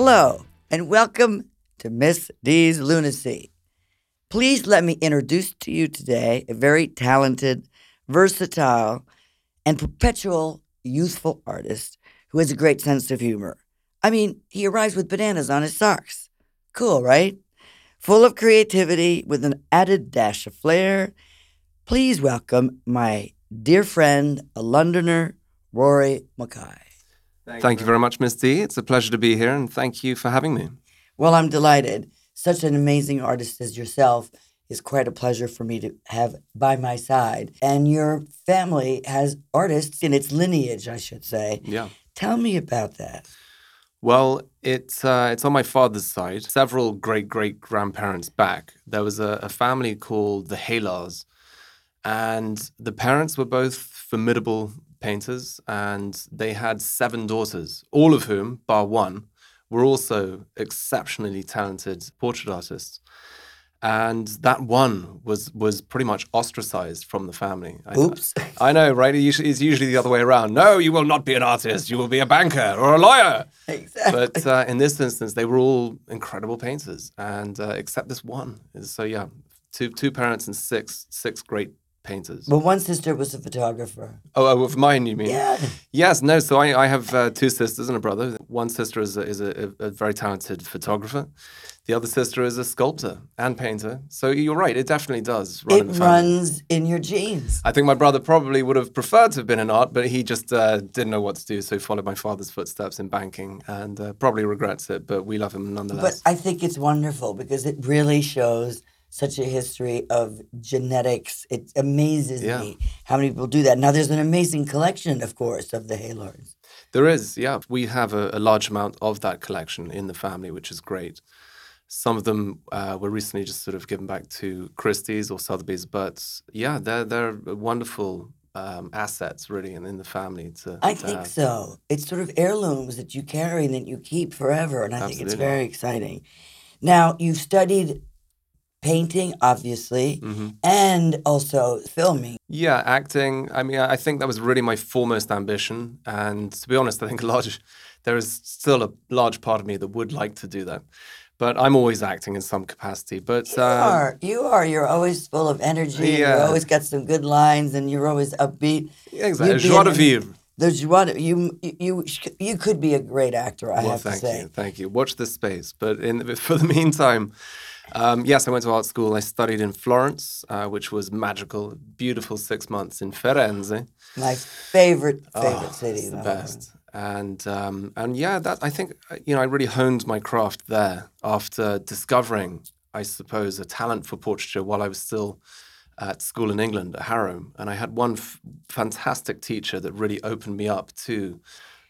Hello, and welcome to Miss D's Lunacy. Please let me introduce to you today a very talented, versatile, and perpetual youthful artist who has a great sense of humor. I mean, he arrives with bananas on his socks. Cool, right? Full of creativity with an added dash of flair. Please welcome my dear friend, a Londoner, Rory Mackay. Thank, thank you very much, Miss D. It's a pleasure to be here, and thank you for having me. Well, I'm delighted. Such an amazing artist as yourself is quite a pleasure for me to have by my side. And your family has artists in its lineage, I should say. Yeah. Tell me about that. Well, it's uh, it's on my father's side. Several great great grandparents back, there was a, a family called the Hayllars, and the parents were both formidable painters, and they had seven daughters, all of whom, bar one, were also exceptionally talented portrait artists and that one was was pretty much ostracized from the family. I, Oops. I know, right? It's usually the other way around. No, you will not be an artist. You will be a banker or a lawyer. Exactly. But uh, in this instance, they were all incredible painters, and uh, except this one. So yeah, two two parents and six six great painters. Well, one sister was a photographer. Oh, oh of mine, you mean? Yeah. Yes, no. So I, I have uh, two sisters and a brother. One sister is a, is a, a very talented photographer. The other sister is a sculptor and painter. So you're right, it definitely does run it in runs in your genes. I think my brother probably would have preferred to have been an art, but he just uh, didn't know what to do. So he followed my father's footsteps in banking and uh, probably regrets it, but we love him nonetheless. But I think it's wonderful because it really shows such a history of genetics. It amazes yeah. me how many people do that. Now, there's an amazing collection, of course, of the Hayllars. There is, yeah. We have a, a large amount of that collection in the family, which is great. Some of them uh, were recently just sort of given back to Christie's or Sotheby's, but yeah, they're they're wonderful um, assets really in, in the family. To, I to think have. so. It's sort of heirlooms that you carry and that you keep forever, and I Absolutely. think it's very exciting. Now you've studied painting, obviously, mm-hmm. and also filming. Yeah, acting. I mean, I think that was really my foremost ambition, and to be honest, I think a large there is still a large part of me that would like to do that but I'm always acting in some capacity. But you um, are, you are, you're always full of energy. Yeah. You always got some good lines, and you're always upbeat. Exactly, joie de vivre. You you you could be a great actor. I well, have to say. Thank You, thank you. Watch this space. But in for the meantime. Um, yes, I went to art school. I studied in Florence, uh, which was magical, beautiful six months in Firenze. My favorite favorite oh, city. the best and um, and yeah, that I think uh, you know I really honed my craft there after discovering, I suppose, a talent for portraiture while I was still at school in England at Harrow, and I had one f- fantastic teacher that really opened me up to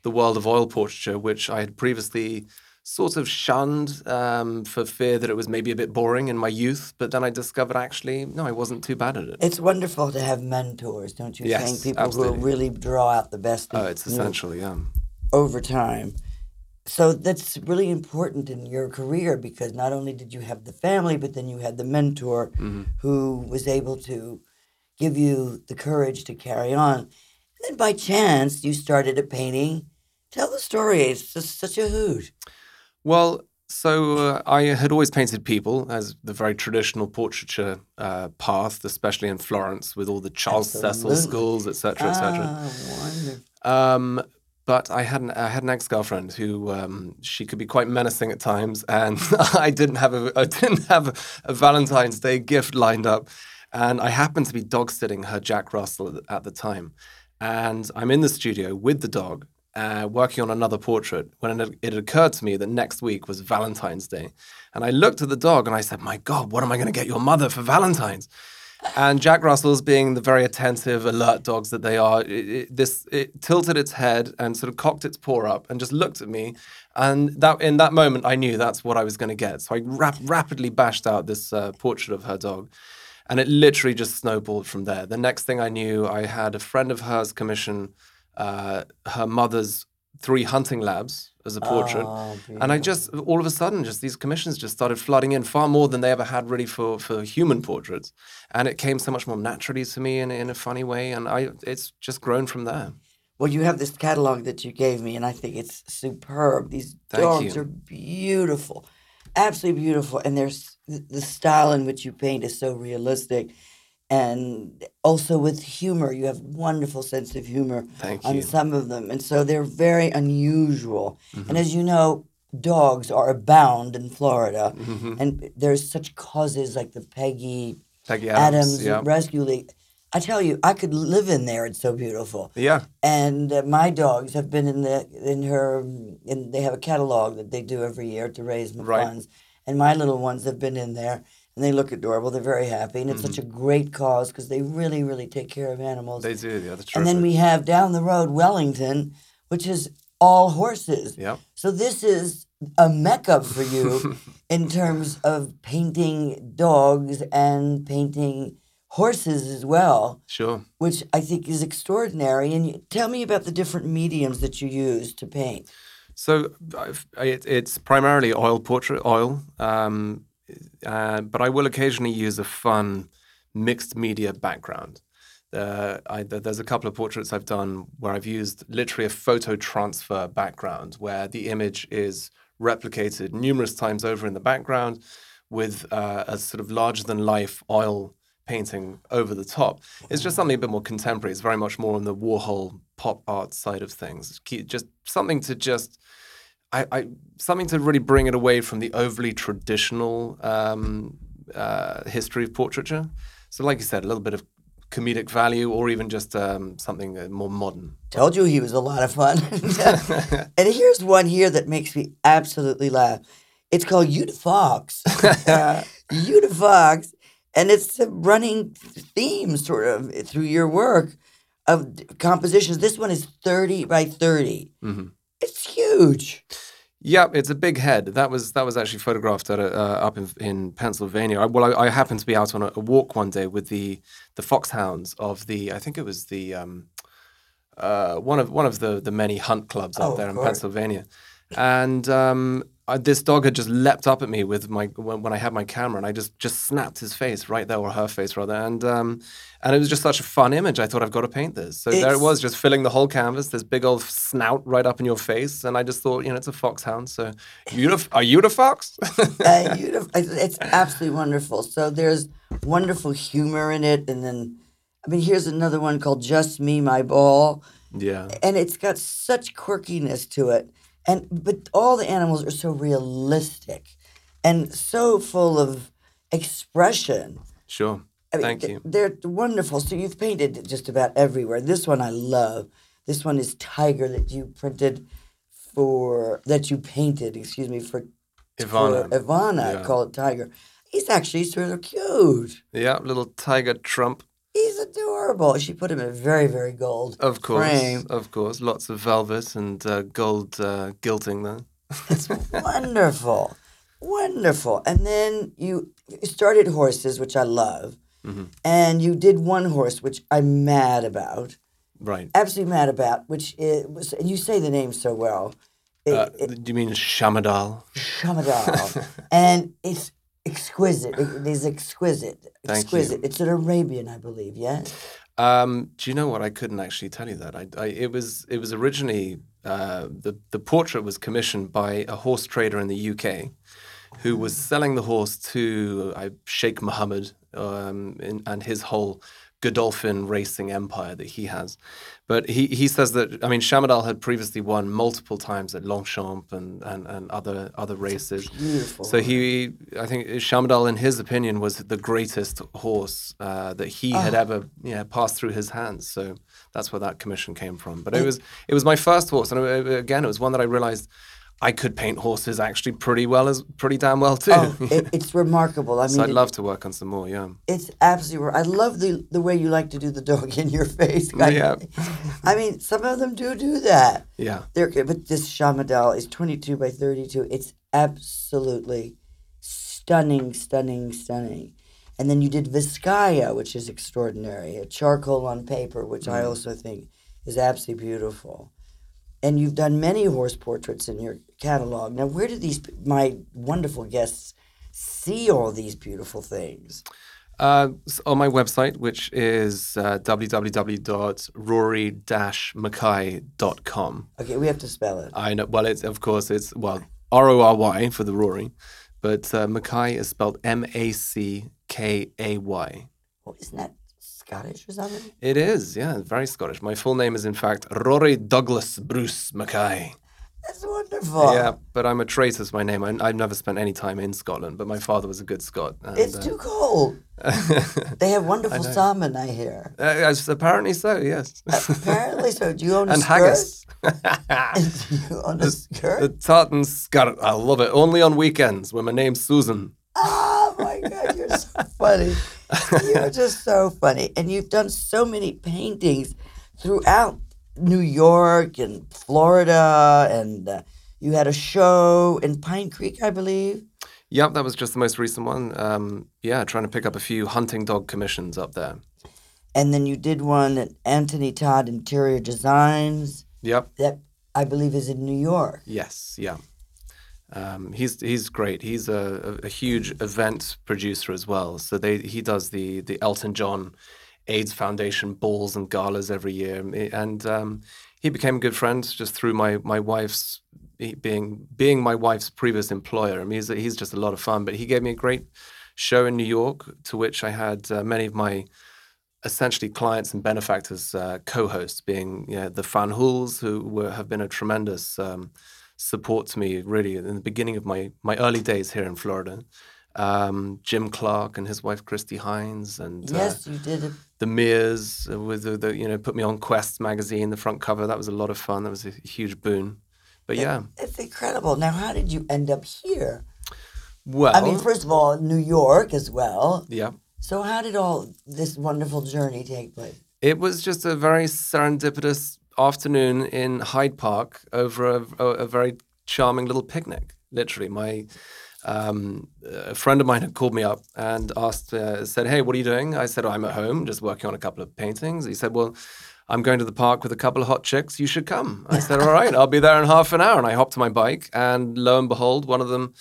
the world of oil portraiture, which I had previously sort of shunned um, for fear that it was maybe a bit boring in my youth. But then I discovered actually, no, I wasn't too bad at it. It's wonderful to have mentors, don't you yes, think? People absolutely. who really draw out the best. Oh, it's essential, yeah. Over time. So that's really important in your career because not only did you have the family, but then you had the mentor mm-hmm. who was able to give you the courage to carry on. And then by chance, you started a painting. Tell the story. It's just such a hoot. Well, so uh, I had always painted people as the very traditional portraiture uh, path, especially in Florence with all the Charles Absolutely. Cecil schools, etc., etc. Ah, um, but I had an, I had an ex girlfriend who um, she could be quite menacing at times, and I didn't have a I didn't have a, a, Valentine's Day gift lined up, and I happened to be dog sitting her Jack Russell at the time, and I'm in the studio with the dog, uh, working on another portrait when it, it, occurred to me that next week was Valentine's Day. And I looked at the dog and I said, My God, what am I going to get your mother for Valentine's? And Jack Russell's being the very attentive, alert dogs that they are, it, it, this it tilted its head and sort of cocked its paw up and just looked at me. And that in that moment, I knew that's what I was going to get. So I rap- rapidly bashed out this uh, portrait of her dog. And it literally just snowballed from there. The next thing I knew, I had a friend of hers commission uh, her mother's three hunting labs as a portrait. Oh, and I just, all of a sudden, just these commissions just started flooding in far more than they ever had really for, for human portraits. And it came so much more naturally to me in, in a funny way. And I, it's just grown from there. Well, you have this catalog that you gave me, and I think it's superb. These Thank dogs you. are beautiful, absolutely beautiful, and there's the style in which you paint is so realistic, and also with humor. You have wonderful sense of humor on some of them, and so they're very unusual. Mm-hmm. And as you know, dogs are abound in Florida, Mhm. and there's such causes like the Peggy Peggy Adams, Adams. yeah. Rescue League. I tell you, I could live in there. It's so beautiful. Yeah. And uh, my dogs have been in the in her and they have a catalog that they do every year to raise Right. funds. And my little ones have been in there and they look adorable. They're very happy and it's such a great cause because they really really take care of animals. Mm-hmm. They do. Yeah, and then we have down the road Wellington, which is all horses. Yeah. So this is a mecca for you in terms of painting dogs and painting horses as well, Sure. which I think is extraordinary. And you, tell me about the different mediums that you use to paint. So it, it's primarily oil portrait oil, um, uh, but I will occasionally use a fun mixed media background. Uh, I, there's a couple of portraits I've done where I've used literally a photo transfer background, where the image is replicated numerous times over in the background with uh, a sort of larger than life oil painting over the top. It's just something a bit more contemporary. It's very much more on the Warhol pop art side of things. Just something to just, I, I something to really bring it away from the overly traditional um, uh, history of portraiture. So, like you said, a little bit of comedic value, or even just um, something uh, more modern. Told you he was a lot of fun. and here's one here that makes me absolutely laugh. It's called You the Fox. you the Fox. And it's a running theme, sort of, through your work of compositions. This one is 30 by 30. Mhm. It's huge. Yeah, it's a big head. That was that was actually photographed at a, uh, up in, in Pennsylvania. I, well, I, I happened to be out on a, a walk one day with the the foxhounds of the I think it was the um, uh, one of one of the the many hunt clubs Oh, out of there in. Pennsylvania, and um, I, this dog had just leapt up at me with my when, when I had my camera, and I just just snapped his face right there, or her face rather, and um, and it was just such a fun image. I thought I've got to paint this. So there it was, just filling the whole canvas. This big old snout right up in your face, and I just thought, you know, it's a foxhound. So you the, are you the fox? uh, you the, it's- it's absolutely wonderful. So there's wonderful humor in it. And then, I mean, here's another one called Just Me, My Ball. yeah, and it's got such quirkiness to it and but all the animals are so realistic and so full of expression sure. I mean, Thank th- you. they're wonderful so you've painted just about everywhere this one i love this one is tiger that you printed for that you painted excuse me for Ivana. for ivana Yeah. called tiger he's actually sort of cute Yeah, little tiger trump. He's adorable she put him in very very gold Of course, frame of course. Lots of velvet and uh, gold uh, gilting there. It's wonderful, wonderful. And then you started horses, which I love, Mm-hmm. and you did one horse, which I'm mad about, Right. absolutely mad about. Which is, was, and you say the name so well, it, Uh, it, do you mean Shamardal? Shamardal, and it's exquisite. It is exquisite, exquisite. It's an Arabian, I believe. Yes. Um, do you know what? I couldn't actually tell you that. I, I it was it was originally uh, the the portrait was commissioned by a horse trader in the UK, who was selling the horse to uh, Sheikh Mohammed um, in, and his whole Godolphin racing empire that he has. But he, he says that I mean Shamardal had previously won multiple times at Longchamp and, and, and other other races. Beautiful. So he, I think Shamardal, in his opinion, was the greatest horse uh, that he had Ah. ever yeah, passed through his hands. So that's where that commission came from. But it was it was my first horse, and again, it was one that I realized I could paint horses actually pretty well as pretty damn well too. Oh, it, it's remarkable. I mean, so I'd it- love to work on some more. Yeah. It's absolutely. I love the the way you like to do the dog in your face. I, Yeah. I mean, some of them do do that. Yeah. They're but this Shamardal is twenty two by thirty two. It's absolutely stunning, stunning, stunning. And then you did Vizcaya, which is extraordinary. A charcoal on paper, which I mm. also think is absolutely beautiful. And you've done many horse portraits in your catalog. Now, where do these my wonderful guests see all these beautiful things? Uh, on my website, which is uh, www.rory-mackay.com. Okay, we have to spell it. I know. Well, it's of course it's well R O R Y for the Rory, but uh, Mackay is spelled M A C K A Y. Well, isn't that Scottish or something? It is, yeah, very Scottish. My full name is in fact Rory Douglas Bruce Mackay. That's wonderful. Yeah, but I'm a traitor to my name. I, I've never spent any time in Scotland, but my father was a good Scot. And, It's uh, too cold. They have wonderful salmon, I hear. uh, apparently so. Yes. Apparently so. Do you own a and skirt? haggis. Do you own a skirt? the tartan skirt. I love it. Only on weekends when my name's Susan. Oh my God, you're so funny. You're just so funny. And you've done so many paintings throughout New York and Florida. And uh, you had a show in Pine Creek, I believe. Yep, that was just the most recent one. Um, yeah, trying to pick up a few hunting dog commissions up there. And then you did one at Antony Todd Interior Designs. Yep. That I believe is in New York. Yes. Yeah. Um, he's he's great. He's a, a, huge event producer as well. So they he does the the Elton John AIDS Foundation balls and galas every year, and um, he became a good friend just through my my wife's being being my wife's previous employer. I mean, he's he's just a lot of fun. But he gave me a great show in New York, to which I had uh, many of my essentially clients and benefactors uh, co-hosts, being you know, the Fanjuls, who were, have been a tremendous um, support to me really in the beginning of my my early days here in Florida. Um, Jim Clark and his wife Kristy Hinze and uh, Yes, you did. A, the Meighers uh, with the, the you know put me on Quest magazine, the front cover. That was a lot of fun. That was a huge boon. But yeah, it's incredible. Now, how did you end up here? well, I mean, first of all, New York as well. yeah. So, how did all this wonderful journey take place? It was just a very serendipitous afternoon in Hyde Park over a, a, very charming little picnic. Literally, my um, a friend of mine had called me up and asked, uh, said, "Hey, what are you doing?" I said, oh, "I'm at home, just working on a couple of paintings." He said, "Well." I'm going to the park with a couple of hot chicks. You should come. I said, All right, I'll be there in half an hour. And I hopped on my bike, and lo and behold, one of them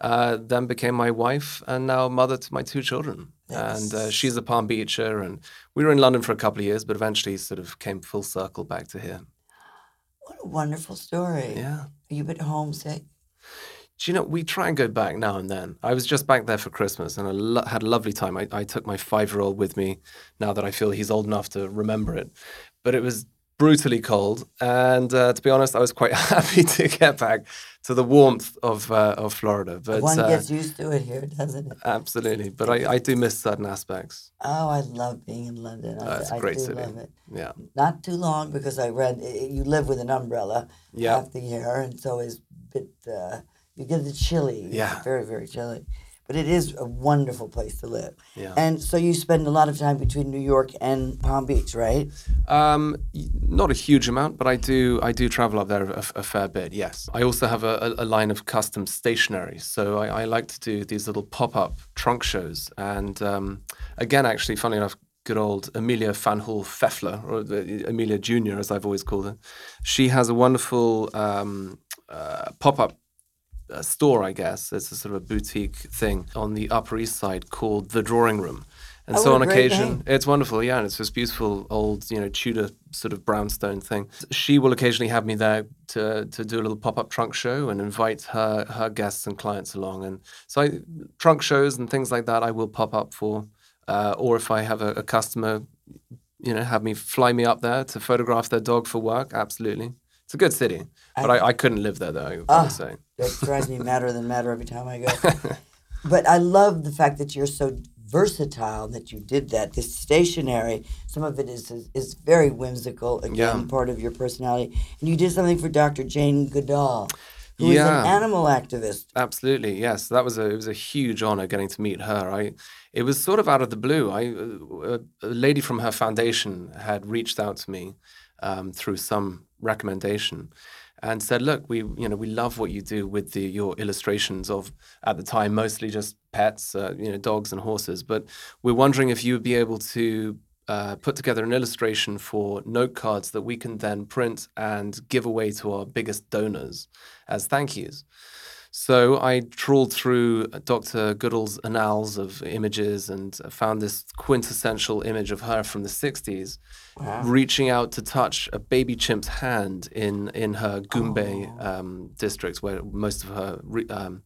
uh, then became my wife and now mother to my two children. Yes. And uh, she's a Palm Beacher, and we were in London for a couple of years, but eventually sort of came full circle back to here. What a wonderful story. Yeah. Are you a bit homesick? Do you know, we try and go back now and then. I was just back there for Christmas and I lo- had a lovely time. I, I took my five year old with me now that I feel he's old enough to remember it. But it was brutally cold. And uh, to be honest, I was quite happy to get back to the warmth of, uh, of Florida. But One uh, gets used to it here, doesn't it? absolutely. But I, I do miss certain aspects. Oh, I love being in London. I, Uh, it's a I great do city. love it. Yeah. Not too long because I read i- you live with an umbrella Yeah. half the year, and so it's a bit. Uh, you get the chilly. Yeah. very very chilly, but it is a wonderful place to live. Yeah. And so you spend a lot of time between New York and Palm Beach, right? Um, not a huge amount, but I do I do travel up there a, a fair bit. Yes, I also have a, a, line of custom stationery, so I, I like to do these little pop up trunk shows. And um, again, actually, funny enough, good old Amelia Fanjul Pfeffler, or Amelia Junior, as I've always called her, she has a wonderful um, uh, pop up uh, store, I guess. It's a sort of a boutique thing on the Upper East Side called the Drawing Room. And Oh, so on occasion, name. it's wonderful, yeah, and it's this beautiful old, you know, Tudor sort of brownstone thing. She will occasionally have me there to to do a little pop up trunk show and invite her her guests and clients along. And so I, trunk shows and things like that, I will pop up for. Uh, or if I have a, a customer, you know, have me fly me up there to photograph their dog for work, absolutely. It's a good city, but I, I couldn't live there though. I Ah. That drives me madder than madder every time I go. but I love the fact that you're so versatile that you did that. This stationary, some of it is is, is very whimsical. Again, Yeah. part of your personality. And you did something for Dr. Jane Goodall, who is Yeah. an animal activist. Absolutely, yes. That was a it was a huge honor getting to meet her. I it was sort of out of the blue. I uh, a, a lady from her foundation had reached out to me um, through some recommendation and said, "Look, we you know we love what you do with the your illustrations of at the time mostly just pets, uh, you know, dogs and horses, but we're wondering if you would be able to." Uh, put together an illustration for note cards that we can then print and give away to our biggest donors as thank yous. So I trawled through Dr. Goodall's annals of images and found this quintessential image of her from the 60s, Wow. reaching out to touch a baby chimp's hand in, in her Gombe Oh. um, district, where most of her re- um,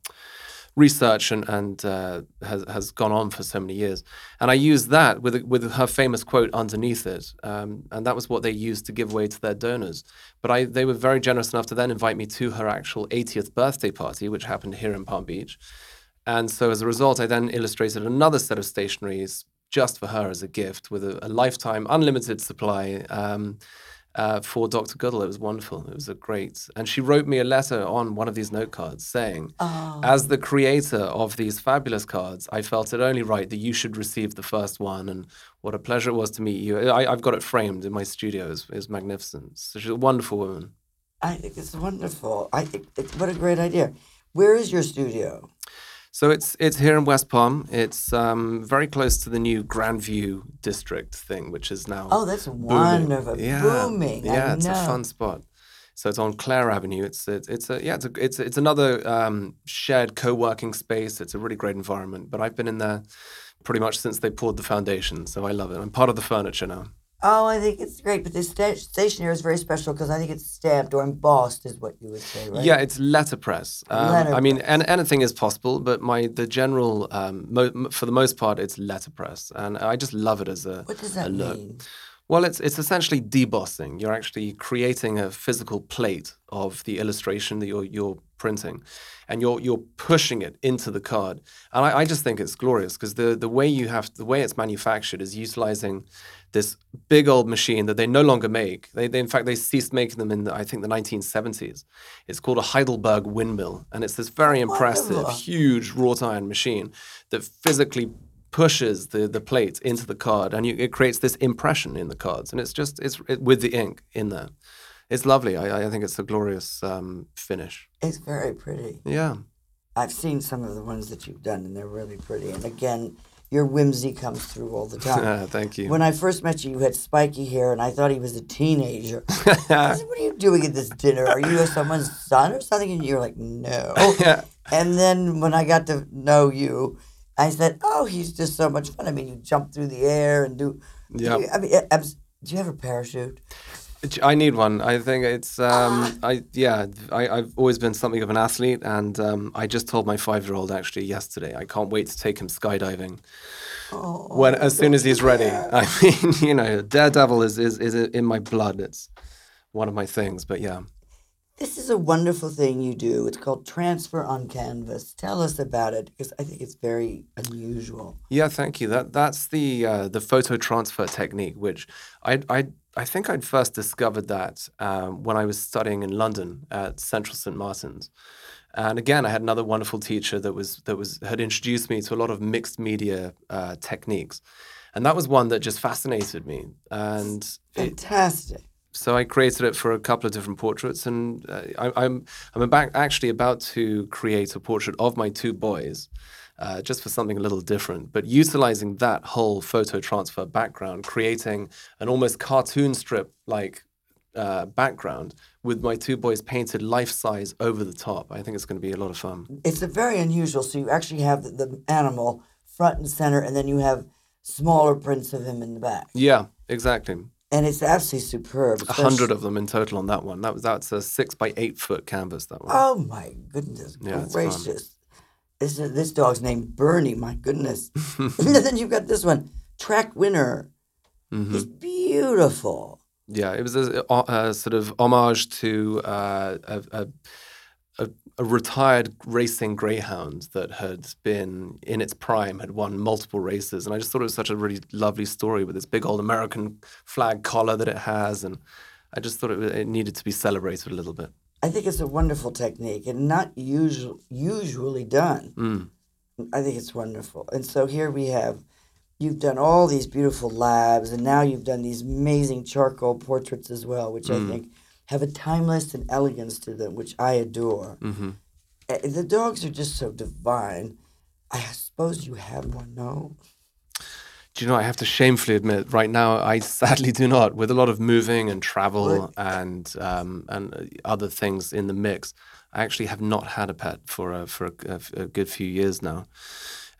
research and, and uh, has, has gone on for so many years. And I used that with, with her famous quote underneath it. Um, and that was what they used to give away to their donors. But I, they were very generous enough to then invite me to her actual 80th birthday party, which happened here in Palm Beach. And so as a result, I then illustrated another set of stationaries just for her as a gift with a, a lifetime unlimited supply. Um, uh, for Dr. Goodall. It was wonderful. It was a great. And she wrote me a letter on one of these note cards saying, Oh. as the creator of these fabulous cards, I felt it only right that you should receive the first one. And what a pleasure it was to meet you. I, I've got it framed in my studio. It's, it's magnificent. So she's a wonderful woman. I think it's wonderful. I think it's what a great idea. Where is your studio? So it's it's here in West Palm. It's um, very close to the new Grandview district thing, which is now Oh, that's booming. wonderful. Yeah, Booming. Yeah, I it's know. a fun spot. So it's on Clare Avenue. It's it's, it's a yeah, it's a, it's it's another um, shared co-working space. It's a really great environment. But I've been in there pretty much since they poured the foundation, so I love it. I'm part of the furniture now. Oh, I think it's great. But this sta- stationery is very special because I think it's stamped or embossed, is what you would say, right? Yeah, it's letterpress. Um, I mean, an anything is possible, but my the general um, mo- for the most part, it's letterpress, and I just love it as a What does that look. mean? Well, it's it's essentially debossing. You're actually creating a physical plate of the illustration that you're you're printing, and you're you're pushing it into the card. And I, I just think it's glorious because the the way you have the way it's manufactured is utilizing this big old machine that they no longer make. They, they in fact they ceased making them in the, I think the 1970s. It's called a Heidelberg windmill, and it's this very impressive, Wonderful. huge wrought iron machine that physically pushes the, the plate into the card and you, it creates this impression in the cards and it's just it's it, with the ink in there it's lovely i, I think it's a glorious um, finish It's very pretty. yeah I've seen some of the ones that you've done, and they're really pretty. And again, your whimsy comes through all the time. thank you When I first met you, you had spiky hair, and I thought he was a teenager. I said, "What are you doing at this dinner? Are you someone's son or something?" And you're like, "No." yeah And then when I got to know you, I said, "Oh, he's just so much fun. I mean, you jump through the air and do. Yeah. I mean, uh, do you have a parachute? I need one. I think it's um, I yeah. I, I've always been something of an athlete, and um, I just told my five-year-old actually yesterday. I can't wait to take him skydiving Oh, when as soon as he's ready. I mean, you know, daredevil is, is is in my blood. It's one of my things. But yeah, This is a wonderful thing you do. It's called transfer on canvas. Tell us about it because I think it's very unusual. Yeah, thank you. That that's the uh, the photo transfer technique, which I I I think I'd first discovered that um, when I was studying in London at Central St Martin's, and again I had another wonderful teacher that was that was had introduced me to a lot of mixed media uh, techniques, and that was one that just fascinated me. And it, Fantastic. so I created it for a couple of different portraits, and uh, I, I'm I'm about actually about to create a portrait of my two boys, uh, just for something a little different, but utilizing that whole photo transfer background, creating an almost cartoon strip like uh, background with my two boys painted life size over the top. I think it's going to be a lot of fun. It's a very unusual. So you actually have the, the animal front and center, and then you have smaller prints of him in the back. Yeah, exactly. And it's absolutely superb. A hundred of them in total on that one. That was that's a six by eight foot canvas. That one. Oh my goodness Yeah, gracious! This this dog's named Bernie. My goodness. and then you've got this one, track winner. Mhm. It's beautiful. Yeah, it was a, a, a sort of homage to uh, a, a, a, a retired racing greyhound that had been in its prime, had won multiple races, and I just thought it was such a really lovely story with this big old American flag collar that it has, and I just thought it, it needed to be celebrated a little bit. I think it's a wonderful technique and not usual, usually done. Mm. I think it's wonderful. And so here we have, you've done all these beautiful labs, and now you've done these amazing charcoal portraits as well, which I think have a timeless and elegance to them, which I adore. hmm Uh, The dogs are just so divine. I suppose you have one, no? Do you know, I have to shamefully admit, right now, I sadly do not. With a lot of moving and travel and um, and uh, other things in the mix, I actually have not had a pet for a, for a, a, good few years now.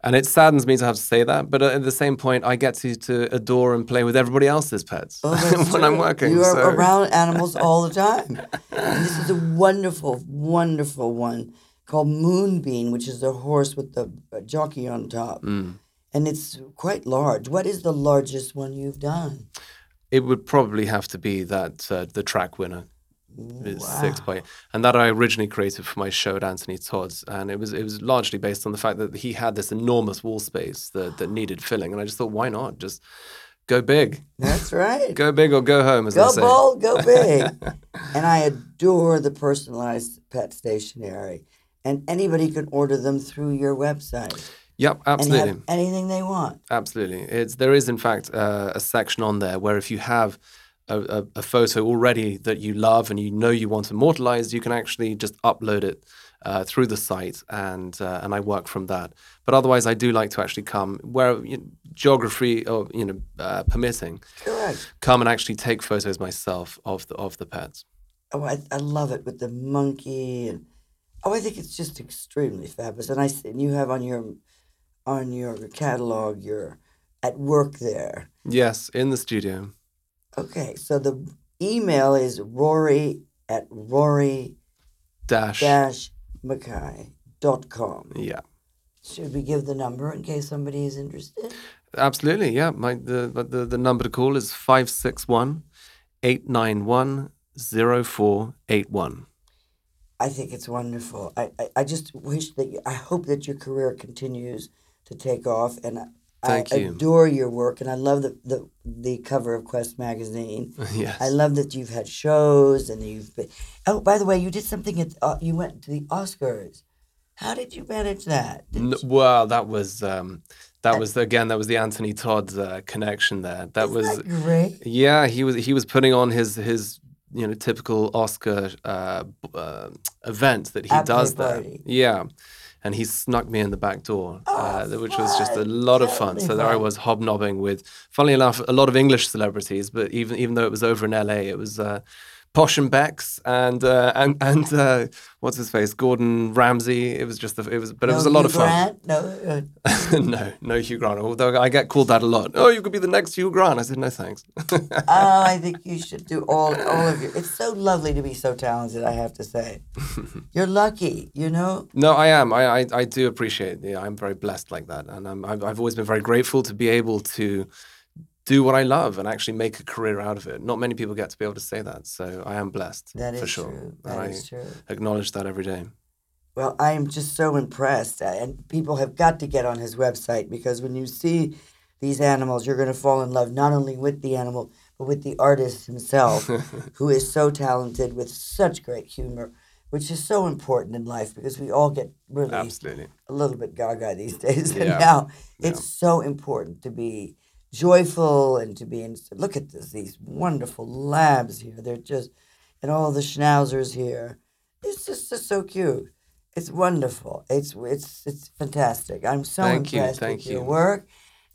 And it saddens me to have to say that, but at the same point, I get to, to adore and play with everybody else's pets Oh, when I'm working. You are so- around animals all the time. and this is a wonderful, wonderful one called Moonbeam, which is a horse with the jockey on top. Mm. And it's quite large. What is the largest one you've done? It would probably have to be that uh, the track winner. It's six by, and that I originally created for my show at Antony Todd's, and it was it was largely based on the fact that he had this enormous wall space that that needed filling, and I just thought, why not just go big, That's right. go big or go home, as Go I say. Go bold, go big. and I adore the personalized pet stationery. And anybody can order them through your website Yep, absolutely. anything they want. Absolutely. It's there is in fact uh, a section on there where if you have a, a, a photo already that you love and you know you want immortalized, you can actually just upload it uh, through the site, and uh, and I work from that. But otherwise, I do like to actually come where you know, geography or you know uh, permitting, Correct. come and actually take photos myself of the of the pets. Oh, I, I love it with the monkey and oh, I think it's just extremely fabulous. And I and you have on your on your catalog you're at work there. Yes, in the studio. Okay, so the email is Rory at Rory Dash. dash Mackay dot com. Yeah. Should we give the number in case somebody is interested? Absolutely, yeah. My the the, the number to call is 561 891 0481. I think it's wonderful. I, I, I just wish that you, I hope that your career continues to take off, and I, Thank I you. adore your work, and I love the, the the cover of Quest magazine. Yes. I love that you've had shows and you've been. Oh, by the way, you did something at uh, you went to the Oscars. How did you manage that? Did N- you- well, that was um, that was again that was the Antony Todd uh, connection there. That isn't was that great. yeah. He was he was putting on his his you know typical Oscar uh, uh, event that he After does there. Yeah. And he snuck me in the back door, uh, Oh, which was just a lot of fun. So there I was hobnobbing with, funnily enough, a lot of English celebrities. But even even though it was over in LA, it was uh, Posh and Becks and uh, and and uh, what's his face, Gordon Ramsay. It was just a, it was, but it was a lot Hugh of fun. Grant? No, uh, no, no Hugh Grant. Although I get called that a lot. Oh, you could be the next Hugh Grant. I said no, thanks. oh, I think you should do all all of your. It's so lovely to be so talented. I have to say, you're lucky. You know. no, I am. I, I I do appreciate. Yeah, I'm very blessed like that, and I'm, I've I've always been very grateful to be able to do what I love and actually make a career out of it. Not many people get to be able to say that, so I am blessed That is for sure, true. and That I true. acknowledge that every day. Well, I am just so impressed, and people have got to get on his website because when you see these animals, you're going to fall in love not only with the animal but with the artist himself, who is so talented with such great humor, which is so important in life because we all get really Absolutely. a little bit gaga these days. And Yeah. now it's so important to be joyful and to be. In, look at this, these wonderful labs here. They're just, and all the schnauzers here. It's just, just so cute. It's wonderful. It's it's it's fantastic. I'm so Thank you, impressed thank with your you. work.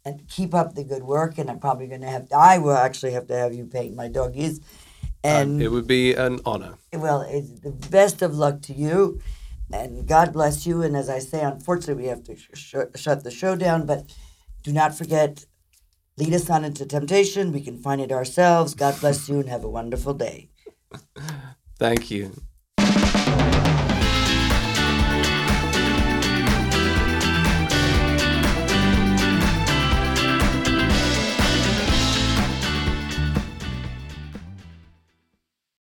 And keep up the good work. And I'm probably going to have. I will actually have to have you paint my doggies. Uh, and it would be an honor. well, it's the best of luck to you, and God bless you. And as I say, unfortunately, we have to sh- sh- shut the show down. But do not forget, lead us on into temptation. We can find it ourselves. God bless you, and have a wonderful day. Thank you.